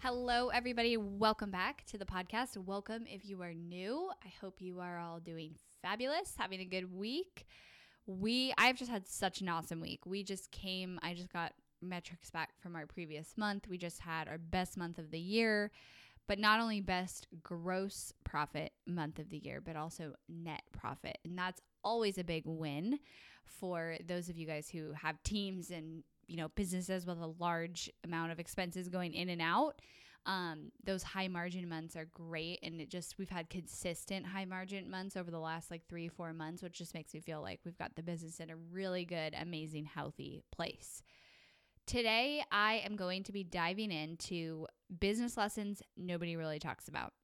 Hello, everybody. Welcome back to the podcast. Welcome if you are new. I hope you are all doing fabulous, having a good week. We, I've just had such an awesome week. We just came, I just got metrics back from our previous month. We just had our best month of the year, but not only best gross profit month of the year, but also net profit. And that's always a big win for those of you guys who have teams and you know businesses with a large amount of expenses going in and out um, those high margin months are great. And it just we've had consistent high margin months over the last like three four months which just makes me feel like we've got the business in a really good amazing healthy place. Today i am going to be diving into business lessons nobody really talks about.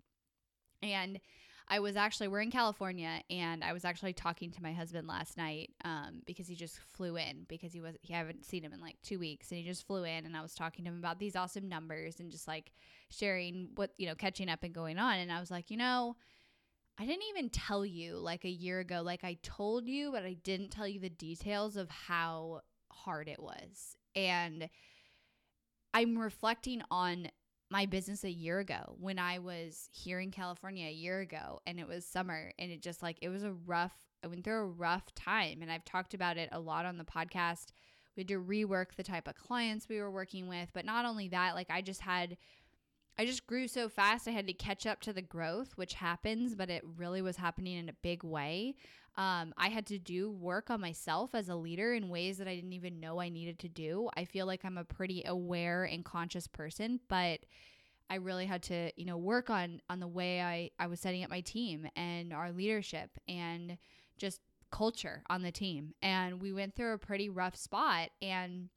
And I was actually, we're in California, and I was actually talking to my husband last night um, because he just flew in because he was, he haven't seen him in like two weeks, and he just flew in, and I was talking to him about these awesome numbers and just like sharing what, you know, catching up and going on. And I was like, you know, I didn't even tell you like a year ago, like I told you, but I didn't tell you the details of how hard it was. And I'm reflecting on my business a year ago when I was here in California a year ago and it was summer and it just like it was a rough I went through a rough time and I've talked about it a lot on the podcast. We had to rework the type of clients we were working with, but not only that, like I just had I just grew so fast. I had to catch up to the growth, which happens, but it really was happening in a big way. Um, I had to do work on myself as a leader in ways that I didn't even know I needed to do. I feel like I'm a pretty aware and conscious person, but I really had to, you know, work on on the way I I was setting up my team and our leadership and just culture on the team. And we went through a pretty rough spot. And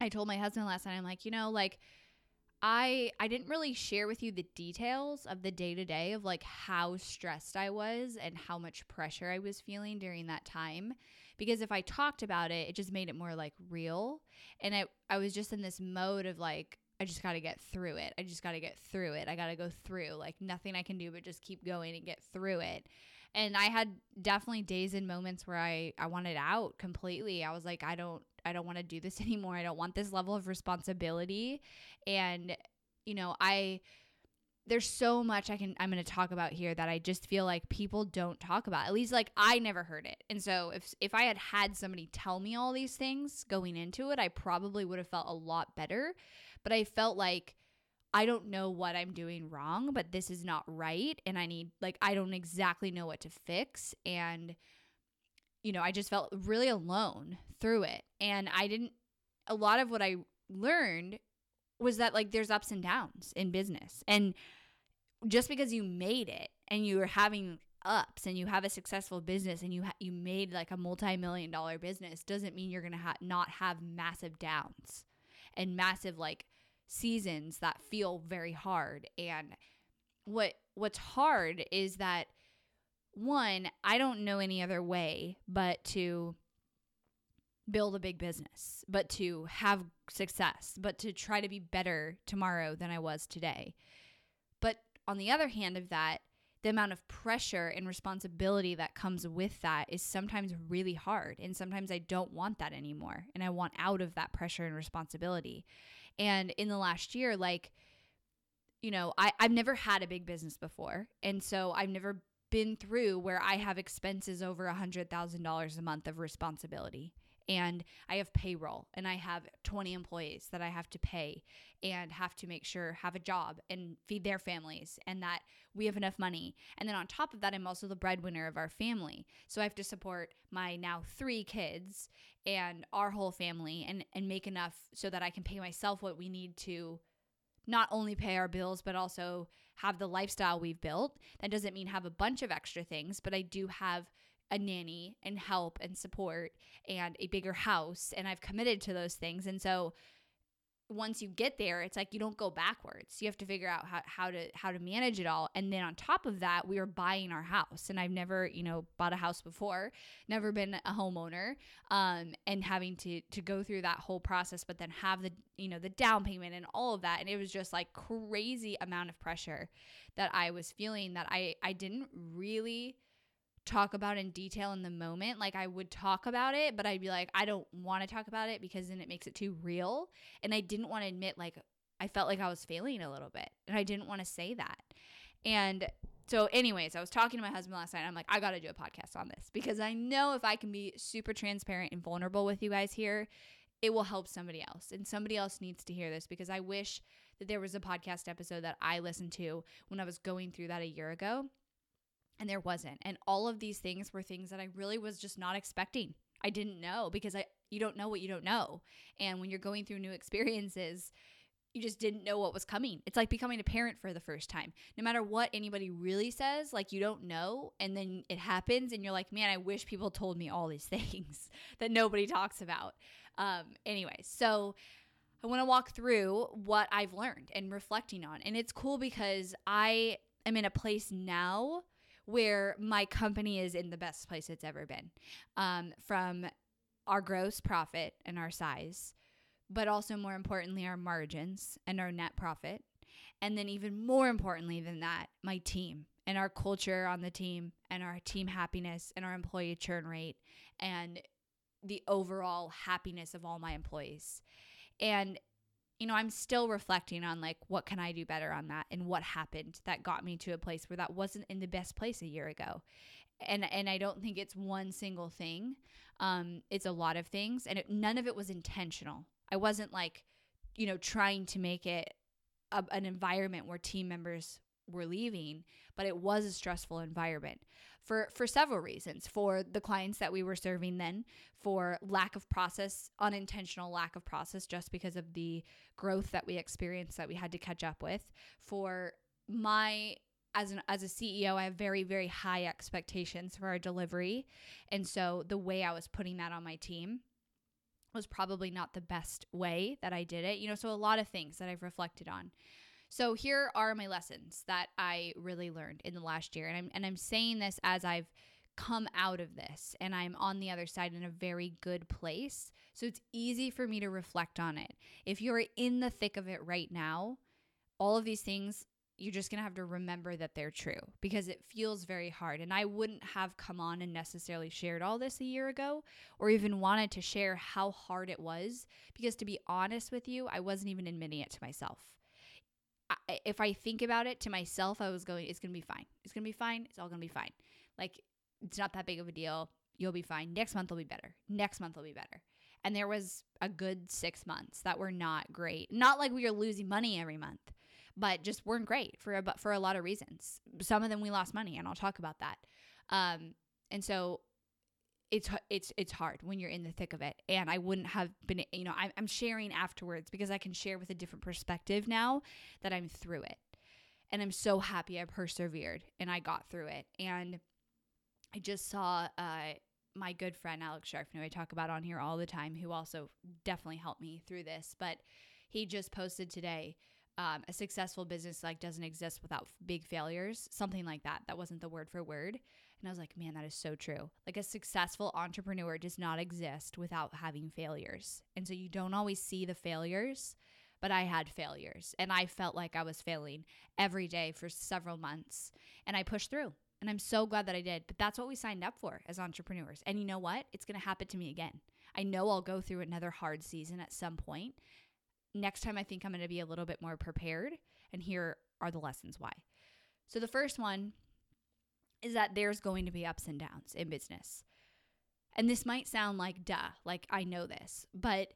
I told my husband last night, I'm like, you know, like I I didn't really share with you the details of the day to day of like how stressed I was and how much pressure I was feeling during that time because if I talked about it it just made it more like real and I I was just in this mode of like I just got to get through it. I just got to get through it. I got to go through. Like nothing I can do but just keep going and get through it. And I had definitely days and moments where I I wanted out completely. I was like I don't I don't want to do this anymore. I don't want this level of responsibility. And you know, I there's so much I can I'm going to talk about here that I just feel like people don't talk about. At least like I never heard it. And so if if I had had somebody tell me all these things going into it, I probably would have felt a lot better. But I felt like I don't know what I'm doing wrong, but this is not right and I need like I don't exactly know what to fix and you know, I just felt really alone through it. And I didn't a lot of what I learned was that like there's ups and downs in business. And just because you made it and you are having ups and you have a successful business and you ha- you made like a multi-million dollar business doesn't mean you're going to ha- not have massive downs and massive like seasons that feel very hard and what what's hard is that one I don't know any other way but to build a big business, but to have success, but to try to be better tomorrow than I was today. But on the other hand of that, the amount of pressure and responsibility that comes with that is sometimes really hard. And sometimes I don't want that anymore. And I want out of that pressure and responsibility. And in the last year, like, you know, I, I've never had a big business before. And so I've never been through where I have expenses over a $100,000 a month of responsibility and I have payroll and I have 20 employees that I have to pay and have to make sure have a job and feed their families and that we have enough money. And then on top of that, I'm also the breadwinner of our family. So I have to support my now three kids and our whole family and, and make enough so that I can pay myself what we need to not only pay our bills, but also have the lifestyle we've built. That doesn't mean have a bunch of extra things, but I do have a nanny and help and support and a bigger house. And I've committed to those things. And so once you get there, it's like you don't go backwards. You have to figure out how, how to how to manage it all. And then on top of that, we are buying our house. And I've never, you know, bought a house before, never been a homeowner. Um, and having to to go through that whole process, but then have the, you know, the down payment and all of that. And it was just like crazy amount of pressure that I was feeling that I I didn't really talk about in detail in the moment. Like I would talk about it, but I'd be like, I don't want to talk about it because then it makes it too real. And I didn't want to admit like I felt like I was failing a little bit. And I didn't want to say that. And so, anyways, I was talking to my husband last night. I'm like, I got to do a podcast on this because I know if I can be super transparent and vulnerable with you guys here, it will help somebody else. And somebody else needs to hear this because I wish that there was a podcast episode that I listened to when I was going through that a year ago and there wasn't. And all of these things were things that I really was just not expecting. I didn't know because I you don't know what you don't know. And when you're going through new experiences, you just didn't know what was coming. It's like becoming a parent for the first time. No matter what anybody really says, like you don't know, and then it happens, and you're like, man, I wish people told me all these things that nobody talks about. Um, anyway, so I want to walk through what I've learned and reflecting on. And it's cool because I am in a place now where my company is in the best place it's ever been um, from our gross profit and our size, but also more importantly, our margins and our net profit. And then, even more importantly than that, my team and our culture on the team and our team happiness and our employee churn rate and the overall happiness of all my employees. And you know, I'm still reflecting on like what can I do better on that and what happened that got me to a place where that wasn't in the best place a year ago. And and I don't think it's one single thing. Um it's a lot of things and it, none of it was intentional. I wasn't like, you know, trying to make it a, an environment where team members were leaving, but it was a stressful environment for for several reasons. For the clients that we were serving then, for lack of process, unintentional lack of process just because of the growth that we experienced that we had to catch up with, for my as an as a CEO, I have very very high expectations for our delivery. And so the way I was putting that on my team was probably not the best way that I did it. You know, so a lot of things that I've reflected on. So here are my lessons that I really learned in the last year. And I'm and I'm saying this as I've come out of this and I'm on the other side in a very good place. So it's easy for me to reflect on it. If you're in the thick of it right now, all of these things you're just going to have to remember that they're true because it feels very hard. And I wouldn't have come on and necessarily shared all this a year ago or even wanted to share how hard it was because, to be honest with you, I wasn't even admitting it to myself. If I think about it to myself, I was going, it's going to be fine. It's going to be fine. It's all going to be fine. Like, it's not that big of a deal. You'll be fine. Next month will be better. Next month will be better. And there was a good six months that were not great. Not like we were losing money every month, but just weren't great for a, for a lot of reasons. Some of them we lost money, and I'll talk about that. Um, and so it's it's it's hard when you're in the thick of it. And i wouldn't have been you know I'm, sharing afterwards because i can share with a different perspective now that i'm through it. And i'm so happy i persevered and i got through it. And i just saw uh, my good friend alex sharf who i talk about on here all the time who also definitely helped me through this. But he just posted today um, a successful business like doesn't exist without big failures something like that. That wasn't the word for word and I was like, man, that is so true. Like a successful entrepreneur does not exist without having failures. And so you don't always see the failures, but I had failures and I felt like I was failing every day for several months. And I pushed through. And I'm so glad that I did. But that's what we signed up for as entrepreneurs. And you know what? It's going to happen to me again. I know I'll go through another hard season at some point. Next time, I think I'm going to be a little bit more prepared. And here are the lessons why. So, the first one is that there's going to be ups and downs in business. and this might sound like duh, like I know this, but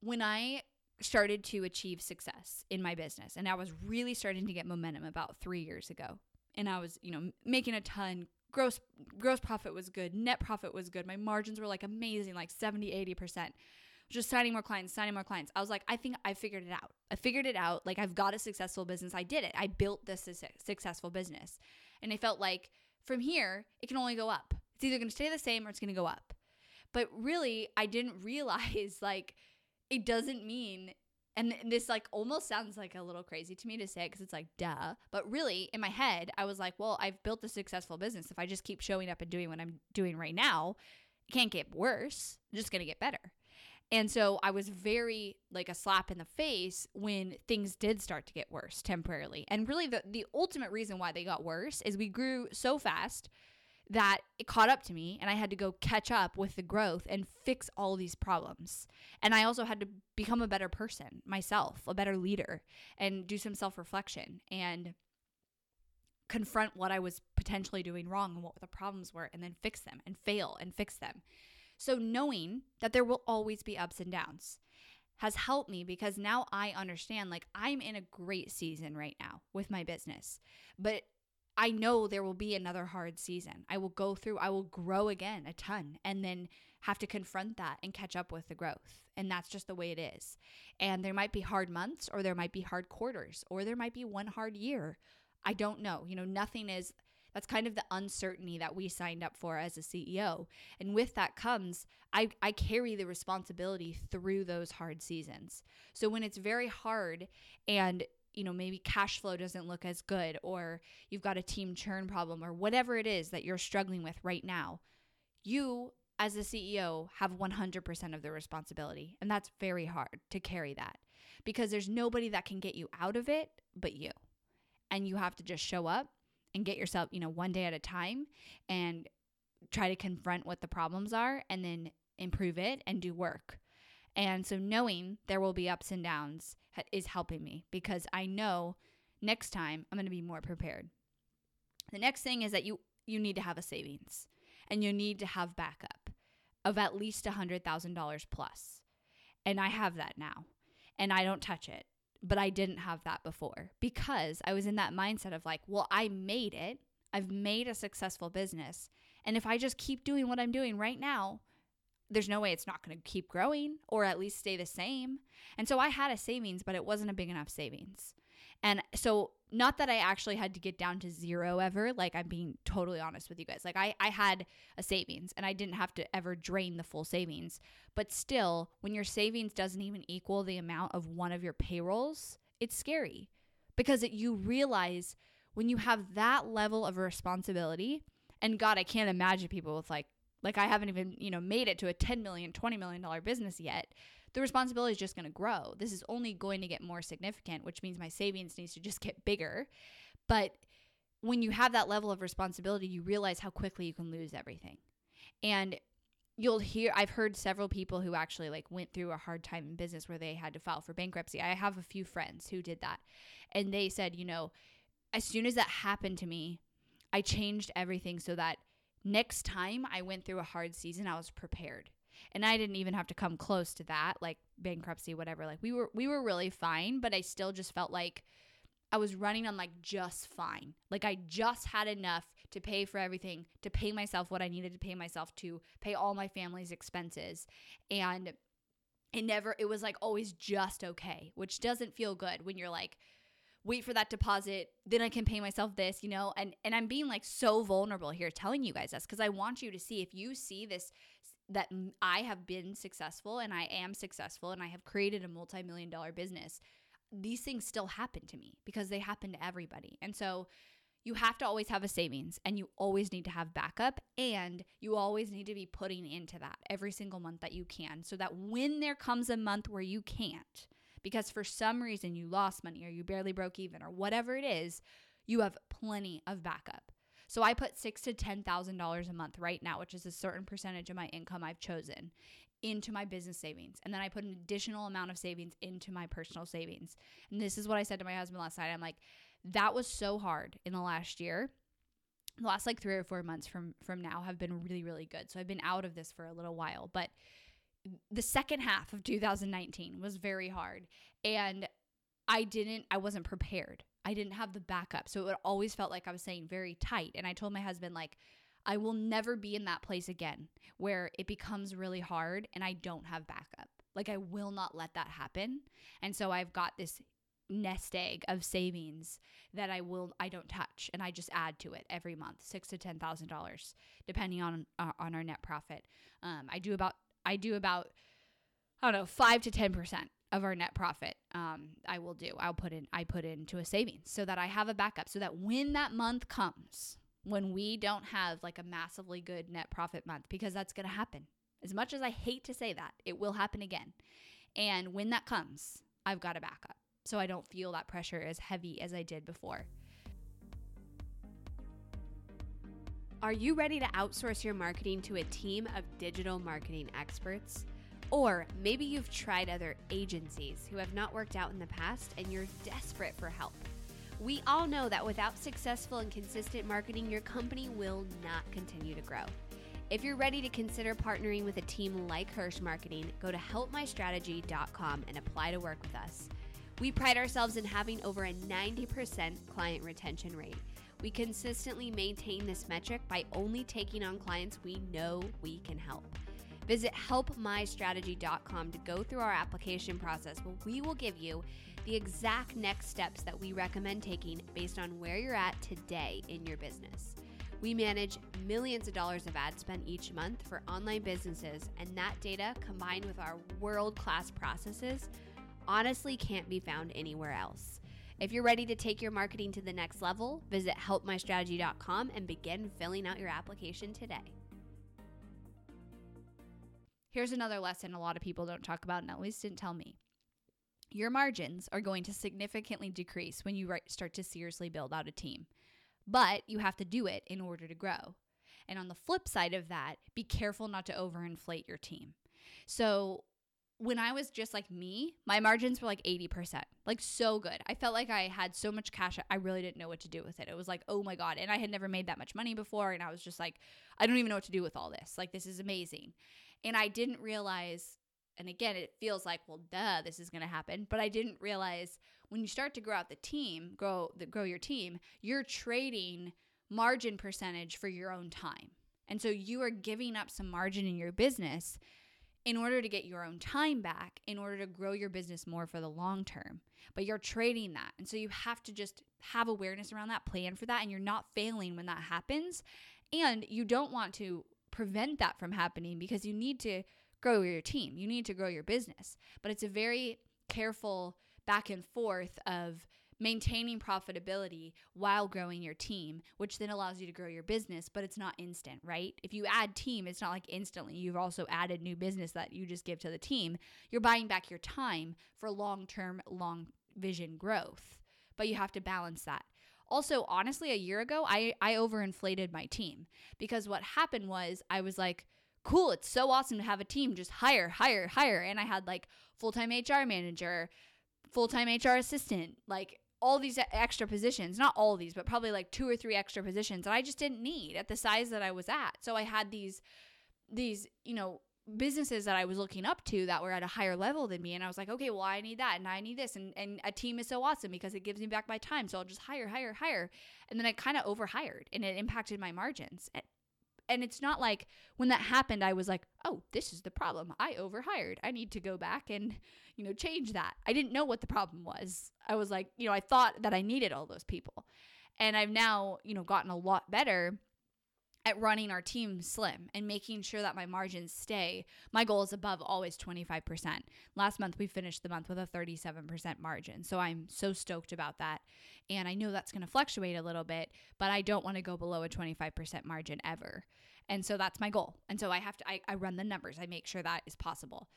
when I started to achieve success in my business and I was really starting to get momentum about 3 years ago and I was, you know, making a ton gross gross profit was good, net profit was good. My margins were like amazing, like 70, 80%. Just signing more clients, signing more clients. I was like, I think I figured it out. I figured it out. Like I've got a successful business. I did it. I built this successful business. And I felt like from here, it can only go up. It's either going to stay the same or it's going to go up. But really, I didn't realize like it doesn't mean and this like almost sounds like a little crazy to me to say it because it's like duh but really in my head i was like well i've built a successful business if i just keep showing up and doing what i'm doing right now it can't get worse it's just to get better and so i was very like a slap in the face when things did start to get worse temporarily and really the, the ultimate reason why they got worse is we grew so fast that it caught up to me and I had to go catch up with the growth and fix all these problems. And I also had to become a better person myself, a better leader, and do some self reflection and confront what I was potentially doing wrong and what the problems were, and then fix them and fail and fix them. So, knowing that there will always be ups and downs has helped me because now I understand like I'm in a great season right now with my business. But I know there will be another hard season. I will go through, I will grow again a ton and then have to confront that and catch up with the growth. And that's just the way it is. And there might be hard months or there might be hard quarters or there might be one hard year. I don't know. You know, nothing is that's kind of the uncertainty that we signed up for as a CEO. And with that comes, I, I carry the responsibility through those hard seasons. So when it's very hard and you know, maybe cash flow doesn't look as good, or you've got a team churn problem, or whatever it is that you're struggling with right now, you as a CEO have 100% of the responsibility. And that's very hard to carry that because there's nobody that can get you out of it but you. And you have to just show up and get yourself, you know, one day at a time and try to confront what the problems are and then improve it and do work. And so knowing there will be ups and downs is helping me because I know next time I'm going to be more prepared. The next thing is that you you need to have a savings and you need to have backup of at least $100,000 plus. And I have that now. And I don't touch it. But I didn't have that before because I was in that mindset of like, well, I made it. I've made a successful business. And if I just keep doing what I'm doing right now, there's no way it's not going to keep growing or at least stay the same. And so I had a savings, but it wasn't a big enough savings. And so not that I actually had to get down to zero ever, like I'm being totally honest with you guys. Like I I had a savings and I didn't have to ever drain the full savings. But still, when your savings doesn't even equal the amount of one of your payrolls, it's scary. Because it, you realize when you have that level of responsibility, and God, I can't imagine people with like like I haven't even, you know, made it to a 10 million, 20 million dollar business yet. The responsibility is just going to grow. This is only going to get more significant, which means my savings needs to just get bigger. But when you have that level of responsibility, you realize how quickly you can lose everything. And you'll hear I've heard several people who actually like went through a hard time in business where they had to file for bankruptcy. I have a few friends who did that. And they said, you know, as soon as that happened to me, I changed everything so that next time I went through a hard season, I was prepared. And I didn't even have to come close to that, like bankruptcy, whatever. Like we were we were really fine, but I still just felt like I was running on like just fine. Like I just had enough to pay for everything, to pay myself what I needed to pay myself to, pay all my family's expenses. And it never it was like always just okay, which doesn't feel good when you're like wait for that deposit then i can pay myself this you know and and i'm being like so vulnerable here telling you guys this because i want you to see if you see this that i have been successful and i am successful and i have created a multi-million dollar business these things still happen to me because they happen to everybody and so you have to always have a savings and you always need to have backup and you always need to be putting into that every single month that you can so that when there comes a month where you can't because for some reason you lost money or you barely broke even or whatever it is, you have plenty of backup. So I put six to ten thousand dollars a month right now, which is a certain percentage of my income I've chosen, into my business savings. And then I put an additional amount of savings into my personal savings. And this is what I said to my husband last night. I'm like, that was so hard in the last year the last like three or four months from from now have been really really good so i've been out of this for a little while but the second half of 2019 was very hard and i didn't i wasn't prepared i didn't have the backup. So it always felt like i was saying very tight. And i told my husband like i will never be in that place again where it becomes really hard and i don't have backup. Like i will not let that happen. And so i've got this nest egg of savings that I will I don't touch and I just add to it every month six to ten thousand dollars depending on uh, on our net profit. Um, I do about I do about I don't know five to ten percent of our net profit. Um, I will do I'll put in I put into a savings so that I have a backup so that when that month comes when we don't have like a massively good net profit month because that's going to happen. As much as I hate to say that, it will happen again. And when that comes, I've got a backup so I don't feel that pressure as heavy as I did before. Are you ready to outsource your marketing to a team of digital marketing experts? Or maybe you've tried other agencies who have not worked out in the past and you're desperate for help. We all know that without successful and consistent marketing, your company will not continue to grow. If you're ready to consider partnering with a team like Hirsch Marketing, go to helpmystrategy.com and apply to work with us. We pride ourselves in having over a 90% client retention rate. We consistently maintain this metric by only taking on clients we know we can help. Visit helpmystrategy.com to go through our application process where we will give you the exact next steps that we recommend taking based on where you're at today in your business. We manage millions of dollars of ad spend each month for online businesses, and that data combined with our world class processes honestly can't be found anywhere else. If you're ready to take your marketing to the next level, visit helpmystrategy.com and begin filling out your application today. Here's another lesson a lot of people don't talk about, and at least didn't tell me. Your margins are going to significantly decrease when you start to seriously build out a team, but you have to do it in order to grow. And on the flip side of that, be careful not to overinflate your team. So, when I was just like me, my margins were like 80%, like so good. I felt like I had so much cash, I really didn't know what to do with it. It was like, oh my God. And I had never made that much money before. And I was just like, I don't even know what to do with all this. Like, this is amazing. And I didn't realize, and again, it feels like, well, duh, this is going to happen. But I didn't realize when you start to grow out the team, grow, the, grow your team, you're trading margin percentage for your own time. And so you are giving up some margin in your business in order to get your own time back, in order to grow your business more for the long term. But you're trading that. And so you have to just have awareness around that, plan for that, and you're not failing when that happens. And you don't want to prevent that from happening because you need to grow your team, you need to grow your business. But it's a very careful back and forth of maintaining profitability while growing your team, which then allows you to grow your business, but it's not instant, right? If you add team, it's not like instantly. You've also added new business that you just give to the team. You're buying back your time for long term, long vision growth, but you have to balance that. Also, honestly, a year ago, I, I overinflated my team because what happened was I was like, cool, it's so awesome to have a team, just hire, hire, hire. And I had like full time HR manager, full time HR assistant, like all these extra positions, not all these, but probably like two or three extra positions that I just didn't need at the size that I was at. So I had these these, you know, businesses that I was looking up to that were at a higher level than me. And I was like, okay, well, I need that and I need this. And, and a team is so awesome because it gives me back my time. So I'll just hire, hire, hire. And then I kind of overhired and it impacted my margins. And it's not like when that happened, I was like, oh, this is the problem. I overhired. I need to go back and, you know, change that. I didn't know what the problem was. I was like, you know, I thought that I needed all those people. And I've now, you know, gotten a lot better at running our team slim and making sure that my margins stay. My goal is above always 25%. Last month, we finished the month with a 37% margin. So I'm so stoked about that. And I know that's going to fluctuate a little bit, but I don't want to go below a 25% margin ever. And so that's my goal. And so I have to, I, I run the numbers, I make sure that is possible.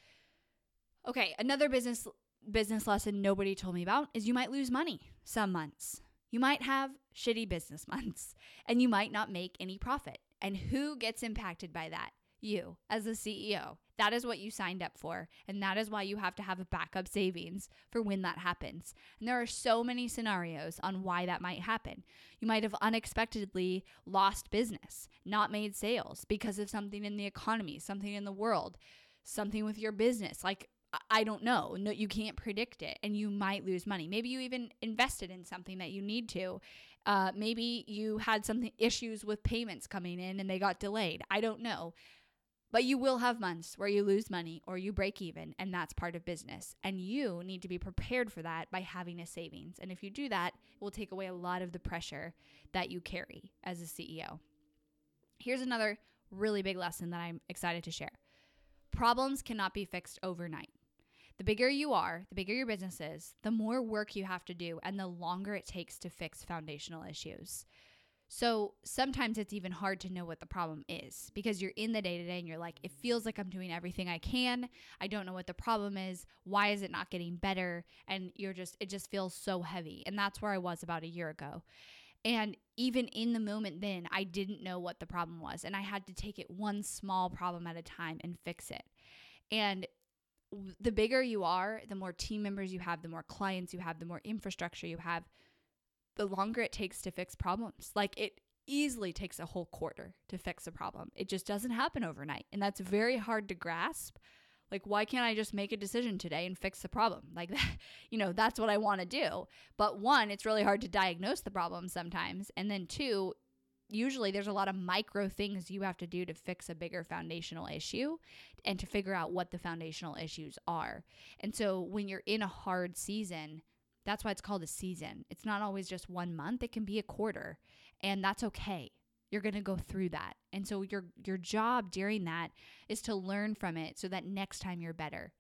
Okay, another business business lesson nobody told me about is you might lose money some months. You might have shitty business months and you might not make any profit. And who gets impacted by that? you as a CEO. That is what you signed up for. And that is why you have to have a backup savings for when that happens. And there are so many scenarios on why that might happen. You might have unexpectedly lost business, not made sales because of something in the economy, something in the world, something with your business. Like, I don't know. No, you can't predict it, and you might lose money. Maybe you even invested in something that you need to. Uh, maybe you had some issues with payments coming in and they got delayed. I don't know. But you will have months where you lose money or you break even, and that's part of business. And you need to be prepared for that by having a savings. And if you do that, it will take away a lot of the pressure that you carry as a CEO. Here's another really big lesson that I'm excited to share problems cannot be fixed overnight. The bigger you are, the bigger your business is, the more work you have to do, and the longer it takes to fix foundational issues. So sometimes it's even hard to know what the problem is because you're in the day to day and you're like, it feels like I'm doing everything I can. I don't know what the problem is. Why is it not getting better? And you're just, it just feels so heavy. And that's where I was about a year ago. And even in the moment then, I didn't know what the problem was. And I had to take it one small problem at a time and fix it. And the bigger you are, the more team members you have, the more clients you have, the more infrastructure you have, the longer it takes to fix problems. Like it easily takes a whole quarter to fix a problem. It just doesn't happen overnight. And that's very hard to grasp. Like, why can't I just make a decision today and fix the problem? Like, you know, that's what I want to do. But one, it's really hard to diagnose the problem sometimes. And then two, usually there's a lot of micro things you have to do to fix a bigger foundational issue and to figure out what the foundational issues are. And so when you're in a hard season, that's why it's called a season. It's not always just one month, it can be a quarter, and that's okay. You're going to go through that. And so your your job during that is to learn from it so that next time you're better.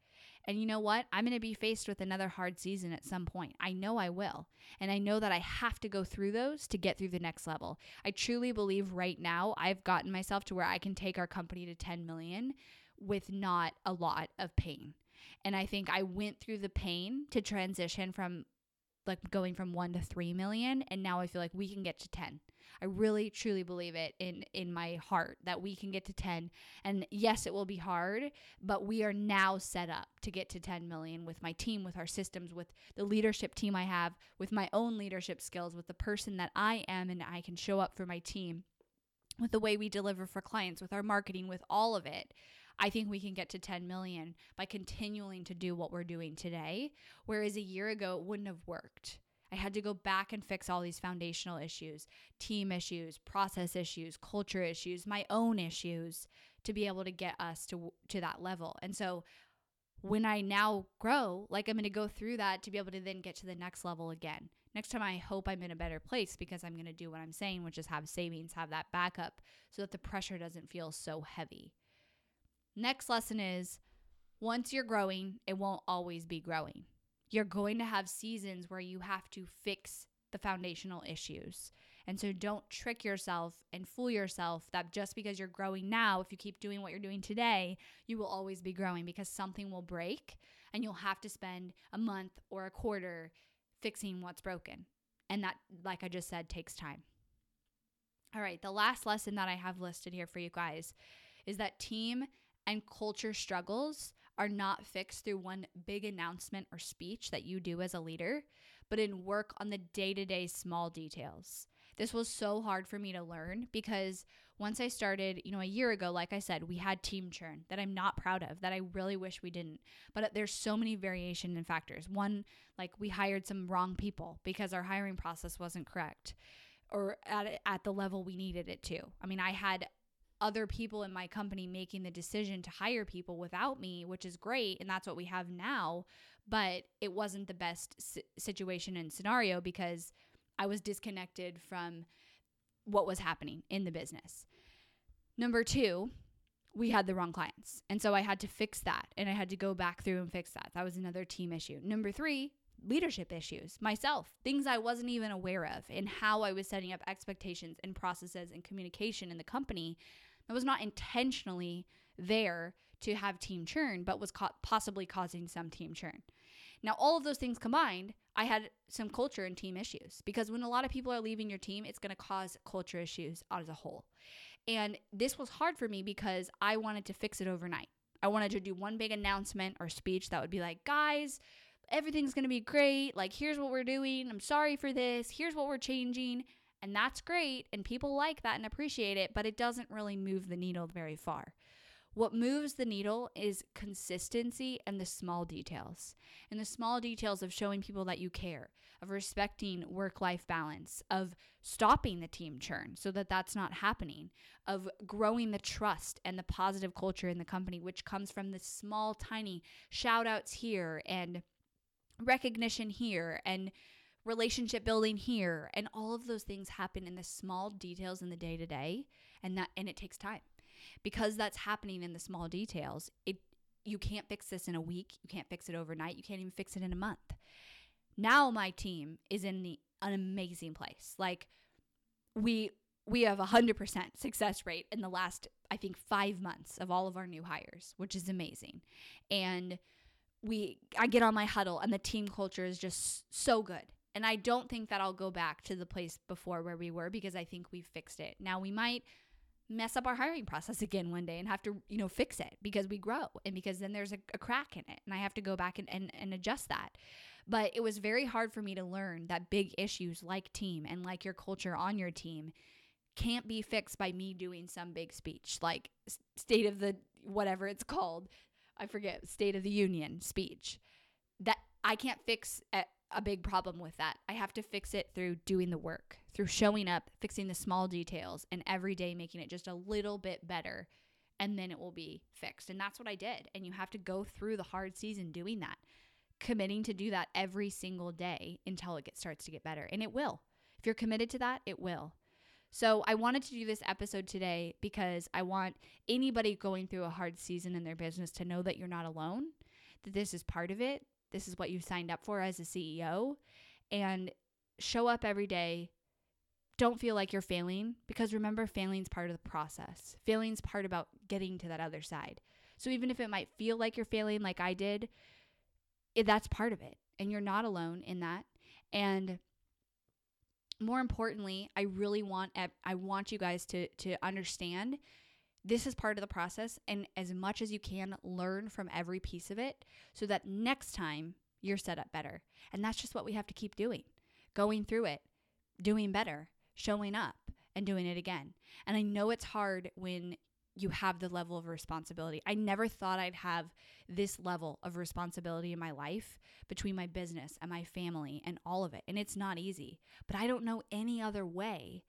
And you know what? I'm going to be faced with another hard season at some point. I know I will. And I know that I have to go through those to get through the next level. I truly believe right now I've gotten myself to where I can take our company to 10 million with not a lot of pain. And I think I went through the pain to transition from like going from 1 to 3 million and now I feel like we can get to 10. I really truly believe it in in my heart that we can get to 10 and yes it will be hard but we are now set up to get to 10 million with my team with our systems with the leadership team I have with my own leadership skills with the person that I am and I can show up for my team with the way we deliver for clients with our marketing with all of it I think we can get to 10 million by continuing to do what we're doing today. Whereas a year ago, it wouldn't have worked. I had to go back and fix all these foundational issues, team issues, process issues, culture issues, my own issues to be able to get us to to that level. And so when I now grow, like I'm going to go through that to be able to then get to the next level again. Next time I hope I'm in a better place because I'm going to do what I'm saying, which is have savings, have that backup so that the pressure doesn't feel so heavy. Next lesson is once you're growing, it won't always be growing. You're going to have seasons where you have to fix the foundational issues. And so don't trick yourself and fool yourself that just because you're growing now, if you keep doing what you're doing today, you will always be growing because something will break and you'll have to spend a month or a quarter fixing what's broken. And that, like I just said, takes time. All right, the last lesson that I have listed here for you guys is that team and culture struggles are not fixed through one big announcement or speech that you do as a leader, but in work on the day to day small details. This was so hard for me to learn because once I started, you know, a year ago, like I said, we had team churn that I'm not proud of, that I really wish we didn't. But uh, there's so many variation in factors. One, like we hired some wrong people because our hiring process wasn't correct or at, at the level we needed it to. I mean, I had other people in my company making the decision to hire people without me, which is great. And that's what we have now. But it wasn't the best situation and scenario because I was disconnected from what was happening in the business. Number two, we had the wrong clients. And so I had to fix that and I had to go back through and fix that. That was another team issue. Number three, leadership issues myself, things I wasn't even aware of, and how I was setting up expectations and processes and communication in the company that was not intentionally there to have team churn, but was co- possibly causing some team churn. Now, all of those things combined, I had some culture and team issues because when a lot of people are leaving your team, it's going to cause culture issues as a whole. And this was hard for me because I wanted to fix it overnight. I wanted to do one big announcement or speech that would be like, guys, everything's going to be great. Like, here's what we're doing. I'm sorry for this. Here's what we're changing. And that's great. And people like that and appreciate it, but it doesn't really move the needle very far. What moves the needle is consistency and the small details. And the small details of showing people that you care, of respecting work life balance, of stopping the team churn so that that's not happening, of growing the trust and the positive culture in the company, which comes from the small, tiny shout outs here and recognition here and relationship building here and all of those things happen in the small details in the day to day and that and it takes time. Because that's happening in the small details it you can't fix this in a week you can't fix it overnight you can't even fix it in a month. Now my team is in the, an amazing place. Like we we have a 100% success rate in the last i think five months of all of our new hires which is amazing. And we i get on my huddle and the team culture is just so good and i don't think that i'll go back to the place before where we were because i think we've fixed it. Now we might mess up our hiring process again one day and have to you know fix it because we grow and because then there's a, a crack in it and i have to go back and, and, and adjust that. But it was very hard for me to learn that big issues like team and like your culture on your team can't be fixed by me doing some big speech like state of the whatever it's called. I forget state of the union speech that i can't fix a big problem with that i have to fix it through doing the work through showing up, fixing the small details, and every day making it just a little bit better. And then it will be fixed. And that's what I did. And you have to go through the hard season doing that, committing to do that every single day until it gets, starts to get better. And it will. If you're committed to that, it will. So I wanted to do this episode today because I want anybody going through a hard season in their business to know that you're not alone, that this is part of it. This is what you signed up for as a CEO. And show up every day don't feel like you're failing because remember failing's part of the process. Failing's part about getting to that other side. So even if it might feel like you're failing like I did, it, that's part of it and you're not alone in that. And more importantly, I really want I want you guys to to understand this is part of the process and as much as you can learn from every piece of it so that next time you're set up better. And that's just what we have to keep doing. Going through it, doing better showing up and doing it again. And I know it's hard when you have the level of responsibility. I never thought I'd have this level of responsibility in my life between my business and my family and all of it. And it's not easy, but I don't know any other way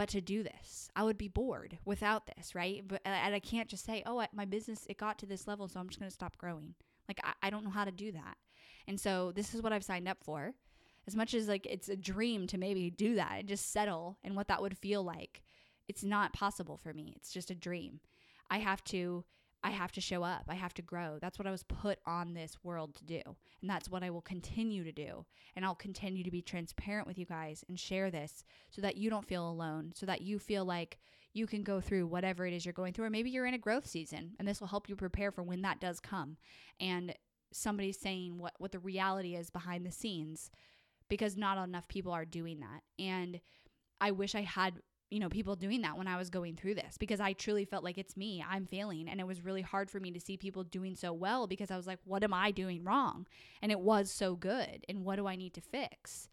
but to do this. I would be bored without this, right? But and I can't just say, "Oh, my business it got to this level, so I'm just going to stop growing." Like I, I don't know how to do that. And so this is what I've signed up for as much as like it's a dream to maybe do that and just settle and what that would feel like it's not possible for me it's just a dream i have to i have to show up. I have to grow. That's what i was put on this world to do. And that's what i will continue to do. And i'll continue to be transparent with you guys and share this so that you don't feel alone so that you feel like you can go through whatever it is you're going through or maybe you're in a growth season and this will help you prepare for when that does come. And somebody's saying what what the reality is behind the scenes because not enough people are doing that. And I wish I had, you know, people doing that when I was going through this because I truly felt like it's me, I'm failing. And it was really hard for me to see people doing so well because I was like, what am I doing wrong? And it was so good. And what do I need to fix?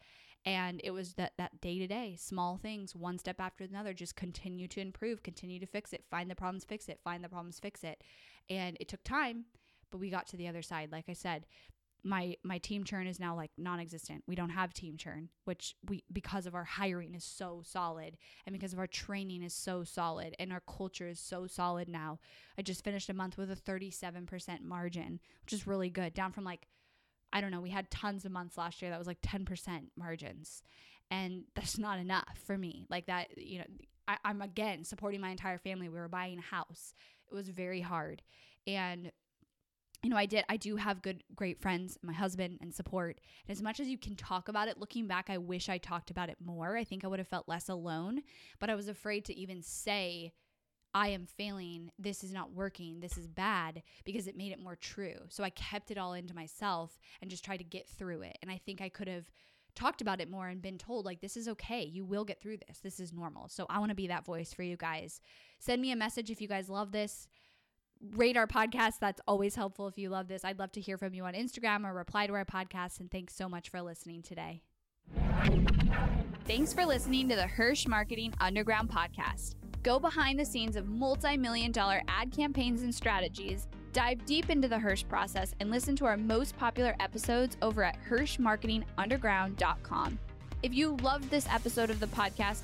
And it was that that day to day, small things, one step after another, just continue to improve, continue to fix it, find the problems, fix it, find the problems, fix it. And it took time, but we got to the other side. Like I said, my my team churn is now like non-existent. We don't have team churn, which we because of our hiring is so solid and because of our training is so solid and our culture is so solid now. I just finished a month with a 37% margin, which is really good, down from like I don't know, we had tons of months last year that was like 10% margins. And that's not enough for me. Like that, you know, I, I'm again supporting my entire family. We were buying a house. It was very hard. And you know, I did, I do have good, great friends, my husband and support. And as much as you can talk about it, looking back, I wish I talked about it more. I think I would have felt less alone, but I was afraid to even say, I am failing. This is not working. This is bad because it made it more true. So I kept it all into myself and just tried to get through it. And I think I could have talked about it more and been told like this is okay. You will get through this. This is normal. So I want to be that voice for you guys. Send me a message if you guys love this. Rate our podcast. That's always helpful if you love this. I'd love to hear from you on Instagram or reply to our podcast. And thanks so much for listening today. Thanks for listening to the Hirsch Marketing Underground podcast. Go behind the scenes of multi million dollar ad campaigns and strategies, dive deep into the Hirsch process, and listen to our most popular episodes over at HirschMarketingUnderground.com. If you loved this episode of the podcast,